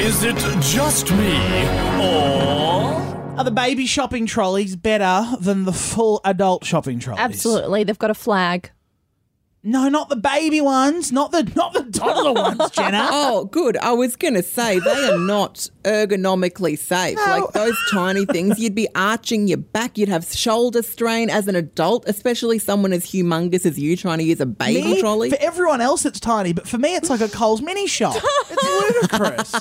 Is it just me? Or. Are the baby shopping trolleys better than the full adult shopping trolleys? Absolutely. They've got a flag. No, not the baby ones, not the not the toddler ones, Jenna. Oh, good. I was going to say they are not ergonomically safe. Like those tiny things, you'd be arching your back. You'd have shoulder strain as an adult, especially someone as humongous as you trying to use a baby Me? trolley. For everyone else, it's tiny, but for me, it's like a Coles mini shop. It's ludicrous.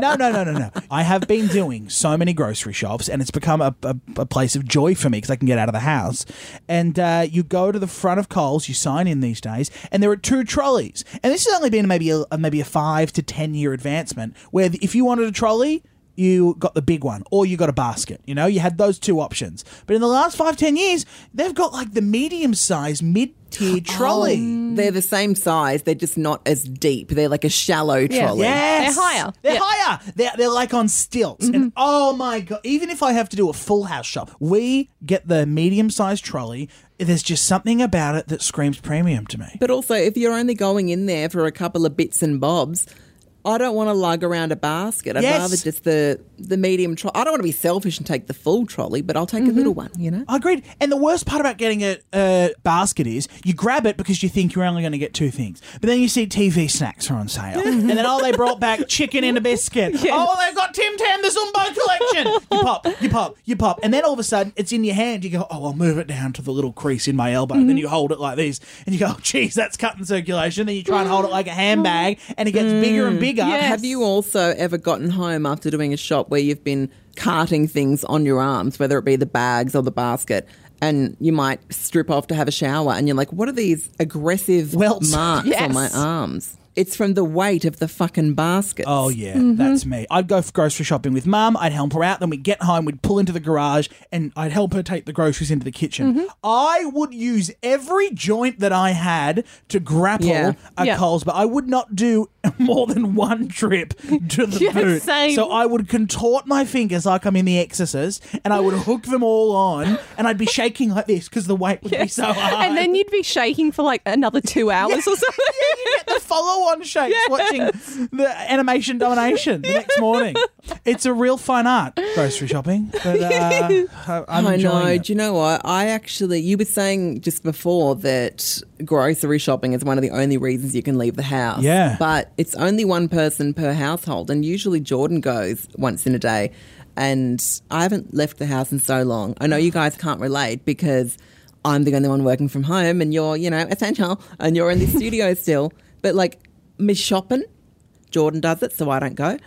no, no, no, no, no. I have been doing so many grocery shops, and it's become a, a, a place of joy for me because I can get out of the house. And uh, you go to the front of Coles, you sign in these days, and there are two trolleys. And this has only been maybe a, maybe a five to ten year advancement, where if you wanted a trolley. You got the big one, or you got a basket. You know, you had those two options. But in the last five, ten years, they've got like the medium sized, mid tier oh. trolley. They're the same size. They're just not as deep. They're like a shallow trolley. Yes. They're higher. They're Yeah. higher. They're, they're like on stilts. And mm-hmm. oh my God, even if I have to do a full house shop, we get the medium sized trolley. There's just something about it that screams premium to me. But also, if you're only going in there for a couple of bits and bobs, I don't want to lug around a basket. I'd Yes. rather just the the medium trolley. I don't want to be selfish and take the full trolley, but I'll take a mm-hmm. little one. You know. I agree. And the worst part about getting a, a basket is you grab it because you think you're only going to get two things. But then you see TV snacks are on sale. and then, oh, they brought back chicken in a biscuit. Oh, they've got Tim Tam, the Zumbo collection. You pop, you pop, you pop. And then all of a sudden, it's in your hand. You go, oh, I'll move it down to the little crease in my elbow. And then mm-hmm. you hold it like this. And you go, oh, geez, that's cutting circulation. Then you try and hold it like a handbag. And it gets mm. bigger and bigger. Have you also ever gotten home after doing a shop where you've been carting things on your arms, whether it be the bags or the basket, and you might strip off to have a shower, and you're like, "What are these aggressive Welts. marks Yes. on my arms?" It's from the weight of the fucking basket. Oh yeah, that's me. I'd go for grocery shopping with mum. I'd help her out. Then we'd get home. We'd pull into the garage, and I'd help her take the groceries into the kitchen. I would use every joint that I had to grapple Yeah. a Yeah. Coles, but I would not do more than one trip to the Yeah, boot. same. So I would contort my fingers like I'm in The Exorcist, and I would hook them all on, and I'd be shaking like this because the weight would be so hard. And then you'd be shaking for like another two hours or something. yeah, you get the follow-on shakes watching the animation domination the next morning. It's a real fine art, grocery shopping. But uh, I- I'm I know. it. Do you know what? I actually, you were saying just before that grocery shopping is one of the only reasons you can leave the house. Yeah. But it's only one person per household. And usually Jordan goes once in a day. And I haven't left the house in so long. I know you guys can't relate because I'm the only one working from home and you're, you know, essential and you're in the studio still. But like, me shopping, Jordan does it, so I don't go.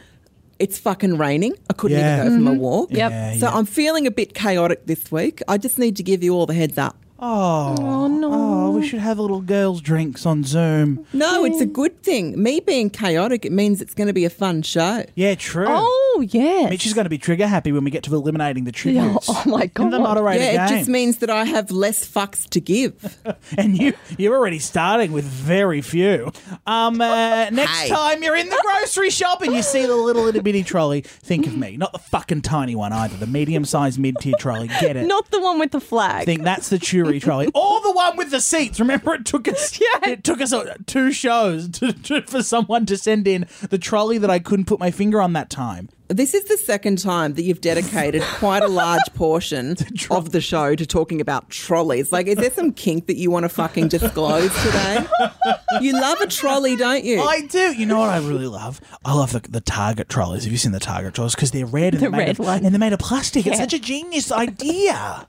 It's fucking raining. I couldn't Yeah. even go for my mm-hmm. walk. Yep. Yeah, So yeah. I'm feeling a bit chaotic this week. I just need to give you all the heads up. Oh, no. Oh, we should have little girls' drinks on Zoom. No, it's a good thing. Me being chaotic, it means it's going to be a fun show. Yeah, true. Oh, yeah. Mitch is going to be trigger happy when we get to eliminating the triggers. Oh, my God. In the moderator yeah, it just means that I have less fucks to give. and you you're already starting with very few. Um, uh, next Hey. time you're in the grocery shop and you see the little itty bitty trolley, think of me. Not the fucking tiny one either. The medium sized mid tier trolley. Get it? Not the one with the flag. Think that's the Churi trolley, or the one with the seats. Remember, it took us Yeah. it took us uh, two shows to, to, for someone to send in the trolley that I couldn't put my finger on that time. This is the second time that you've dedicated quite a large portion of the show to talking about trolleys. Like, is there some kink that you want to fucking disclose today? You love a trolley, don't you? I do. You know what I really love? I love the, the Target trolleys. Have you seen the Target trolleys? Because they're red and The they're made red of, one. and they're made of plastic. It's such a genius idea.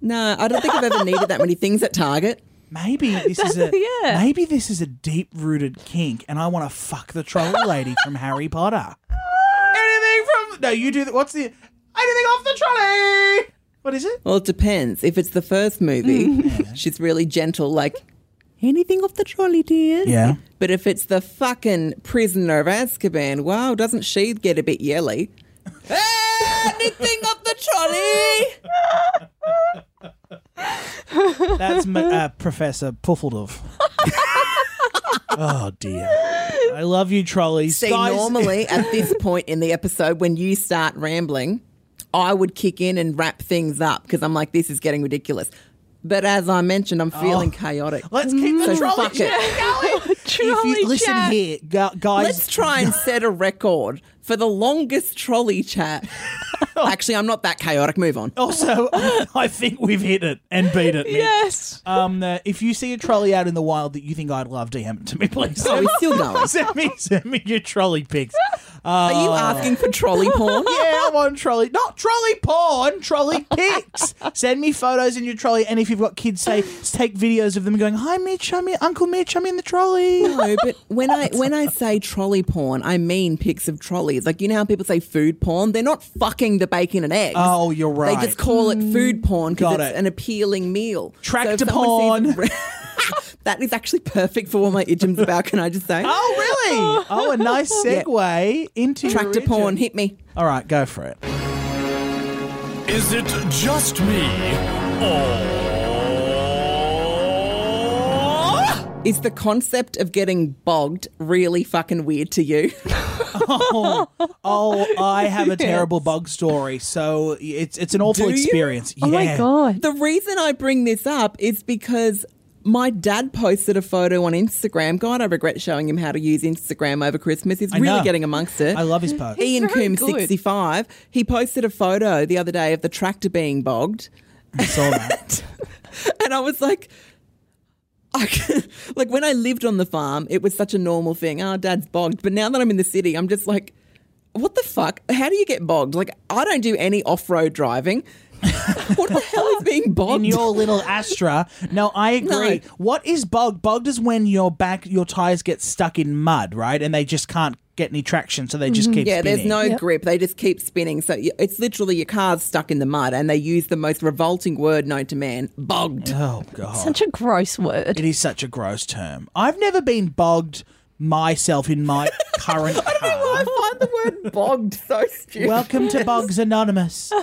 No, I don't think I've ever needed that many things at Target. Maybe this is a Yeah. maybe this is a deep rooted kink, and I want to fuck the trolley lady from Harry Potter. Anything from no, you do that. What's the anything off the trolley? What is it? Well, it depends. If it's the first movie, Mm. she's really gentle, like, anything off the trolley, dear? Yeah. But if it's the fucking prisoner of Azkaban, wow, doesn't she get a bit yelly? anything off the trolley? That's Ma- uh, Professor Puffledove. oh dear. I love you, trolleys. See, Guys- normally at this point in the episode, when you start rambling, I would kick in and wrap things up because I'm like, this is getting ridiculous. But as I mentioned, I'm feeling chaotic. Let's keep the So trolley fuck it. chat going. if you listen chat. here, guys. Let's try and set a record for the longest trolley chat. Actually, I'm not that chaotic. Move on. Also, I think we've hit it and beat it. Mitch. Yes. Um, uh, if you see a trolley out in the wild that you think I'd love, DM it to me, please. Oh, we're still going. send me, send me your trolley pics. Are you asking for trolley porn? Yeah, I'm on trolley. Not trolley porn, trolley pics. Send me photos in your trolley, and if you've got kids, say take videos of them going, "Hi, Mitch. I'm in, Uncle Mitch. I'm in the trolley." No, but when I when I say trolley porn, I mean pics of trolleys. Like you know how people say food porn? They're not fucking the bacon and eggs. Oh, you're right. They just call it mm. food porn because Got it's it. an appealing meal. Tractor if someone sees- porn. that is actually perfect for what my idioms about. Can I just say? Oh, really? Oh, a nice segue into your Tractor porn, origin. hit me. All right, go for it. Is it just me? Or Is the concept of getting bogged really fucking weird to you? Oh, oh, I have a terrible bug story. So it's it's an awful Do you? experience. Oh my Yeah. god. The reason I bring this up is because my dad posted a photo on Instagram. God, I regret showing him how to use Instagram over Christmas. He's I really know. getting amongst it. I love his post. Ian very Coombs, good. 65, he posted a photo the other day of the tractor being bogged. I saw that. And I was like, I like when I lived on the farm, it was such a normal thing. Oh, dad's bogged. But now that I'm in the city, I'm just like, what the fuck? How do you get bogged? Like, I don't do any off road driving. what the hell is being bogged? in your little Astra. No, I agree. No. What is bogged? Bogged is when your back, your tires get stuck in mud, right? And they just can't get any traction, so they just mm-hmm. keep yeah, spinning. there's no Yep. grip. They just keep spinning. So it's literally your car's stuck in the mud, and they use the most revolting word known to man bogged. Oh god, Such a gross word. it is such a gross term. I've never been bogged myself in my current I don't know why I find the word bogged so stupid. Welcome to Bogs Anonymous.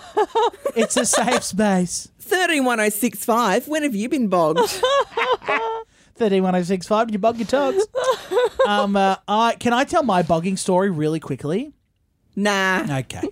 It's a safe space. 131065, when have you been bogged? 31065, did you bog your togs? um, uh, I, can I tell my bogging story really quickly? Nah. Okay.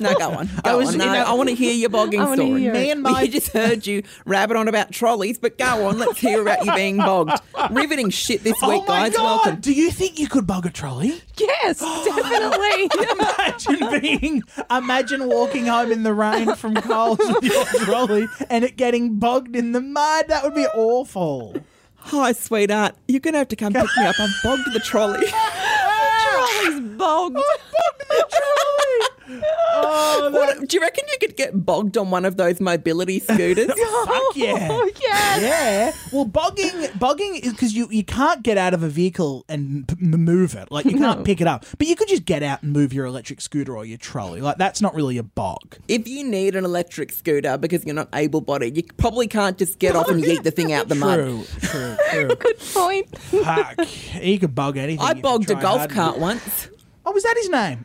No, go on. Go I was- on. No, you know- I want to hear your bogging I story. hear. Me and my- We just heard you rabbit on about trolleys, but go on. Let's hear about you being bogged. Riveting shit this oh week, my guys. god! Welcome. Do you think you could bog a trolley? Yes, definitely. Imagine being, imagine walking home in the rain from Coles with your trolley and it getting bogged in the mud. That would be awful. Hi, sweetheart. You're going to have to come pick me up. I've bogged the trolley. Trolley's bogged. Oh, What, do you reckon you could get bogged on one of those mobility scooters? Oh, fuck yeah. Oh, yes. Yeah. Well, bogging, bogging is because you, you can't get out of a vehicle and p- m- move it. Like you can't No. pick it up, but you could just get out and move your electric scooter or your trolley. Like that's not really a bog. if you need an electric scooter because you're not able bodied, you probably can't just get off and yeet the thing out the mud. True, true, true. Good point. Fuck. You could bog anything. I if you bogged a try golf hard cart once. Oh, was that his name?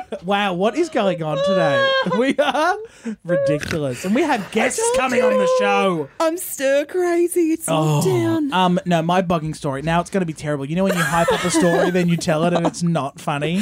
wow, what is going on today? We are ridiculous. And we have guests coming on the show. I'm stir crazy. It's all down. Um, no, my bugging story. Now it's going to be terrible. You know when you hype up a story, then you tell it and it's not funny.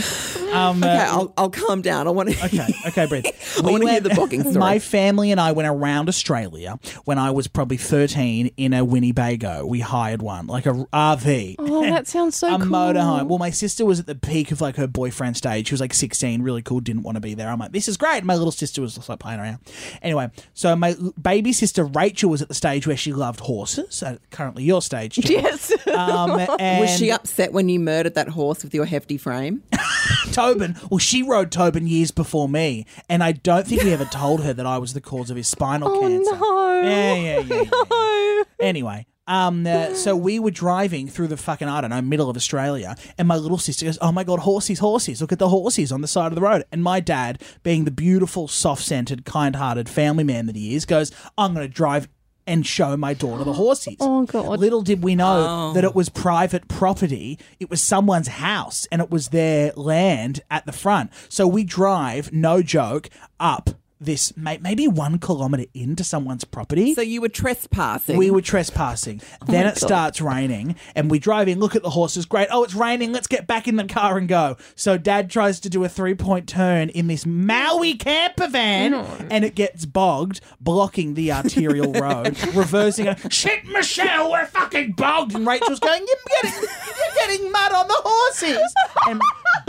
Um, Okay, uh, I'll, I'll calm down. I want to. Okay, okay, breathe. I wanna hear the bogging story. My family and I went around Australia when I was probably 13 in a Winnebago. We hired one, like a RV. Oh, that sounds so a cool. motorhome. Well, my sister was at the peak of like her boyfriend stage. She was like 16, really cool, didn't want to be there. I'm like, this is great. My little sister was just like playing around. Anyway, so my baby sister Rachel was at the stage where she loved horses. At currently your stage, Jen. Yes. Um, and Was she upset when you murdered that horse with your hefty frame? Tobin? Well, she rode Tobin years before me, and I don't think we ever told her that I was the cause of his spinal Oh, cancer. no. Yeah, yeah, yeah. yeah. No. Anyway, um, uh, so we were driving through the fucking I don't know middle of Australia, and my little sister goes, "Oh my god, horses, horses! Look at the horses on the side of the road." And my dad, being the beautiful, soft-scented, kind-hearted family man that he is, goes, "I'm going to drive." And show my daughter the horses. Oh, God. Little did we know that it was private property. It was someone's house, and it was their land at the front. So we drive, no joke, up this may- maybe one kilometer into someone's property. So you were trespassing. we were trespassing. Oh then it starts raining, and we drive in, look at the horses. Great. Oh, it's raining. Let's get back in the car and go. So dad tries to do a three point turn in this Maui camper van, mm. and it gets bogged, blocking the arterial road, reversing. it. Shit, Michelle, we're fucking bogged. And Rachel's going, You're getting, you're getting mud on the horses. And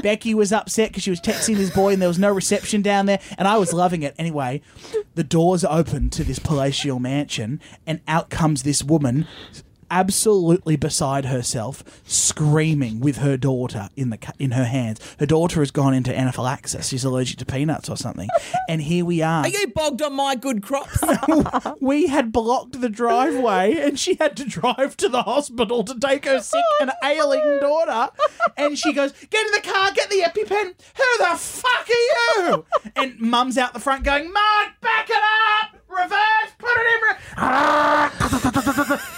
Becky was upset because she was texting this boy, and there was no reception down there, and I was loving it. Anyway, the doors open to this palatial mansion, and out comes this woman absolutely beside herself, screaming with her daughter in the in her hands. Her daughter has gone into anaphylaxis; she's allergic to peanuts or something. And here we are. Are you bogged on my good crops? we had blocked the driveway, and she had to drive to the hospital to take her sick and ailing daughter. And she goes, "Get in the car, get the EpiPen. Who the fuck are you?" And Mum's out the front going, "Mark, back it up, reverse, put it in." Re-.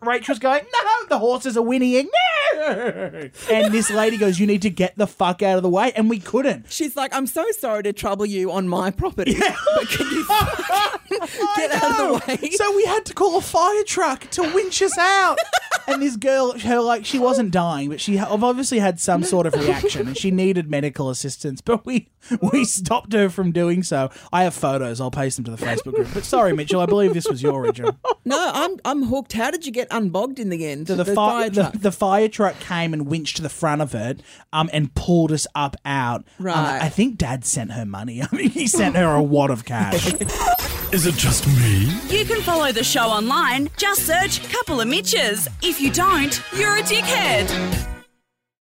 Rachel's going, no, the horses are whinnying. No. And this lady goes, you need to get the fuck out of the way. And we couldn't. She's like, I'm so sorry to trouble you on my property, but can you get out of the way? So we had to call a fire truck to winch us out. And this girl, her like, she wasn't dying, but she obviously had some sort of reaction, and she needed medical assistance. But we we stopped her from doing so. I have photos. I'll paste them to the Facebook group. But sorry, Mitchell. I believe this was your original. No, I'm I'm hooked. How did you get unbogged in the end? So the, The fire, fire the, truck. the fire truck came and winched to the front of it, um, and pulled us up out. Um, Right. I think Dad sent her money. I think he sent her a wad of cash. Is it just me? You can follow the show online. Just search Couple of Mitches. If you don't, you're a dickhead.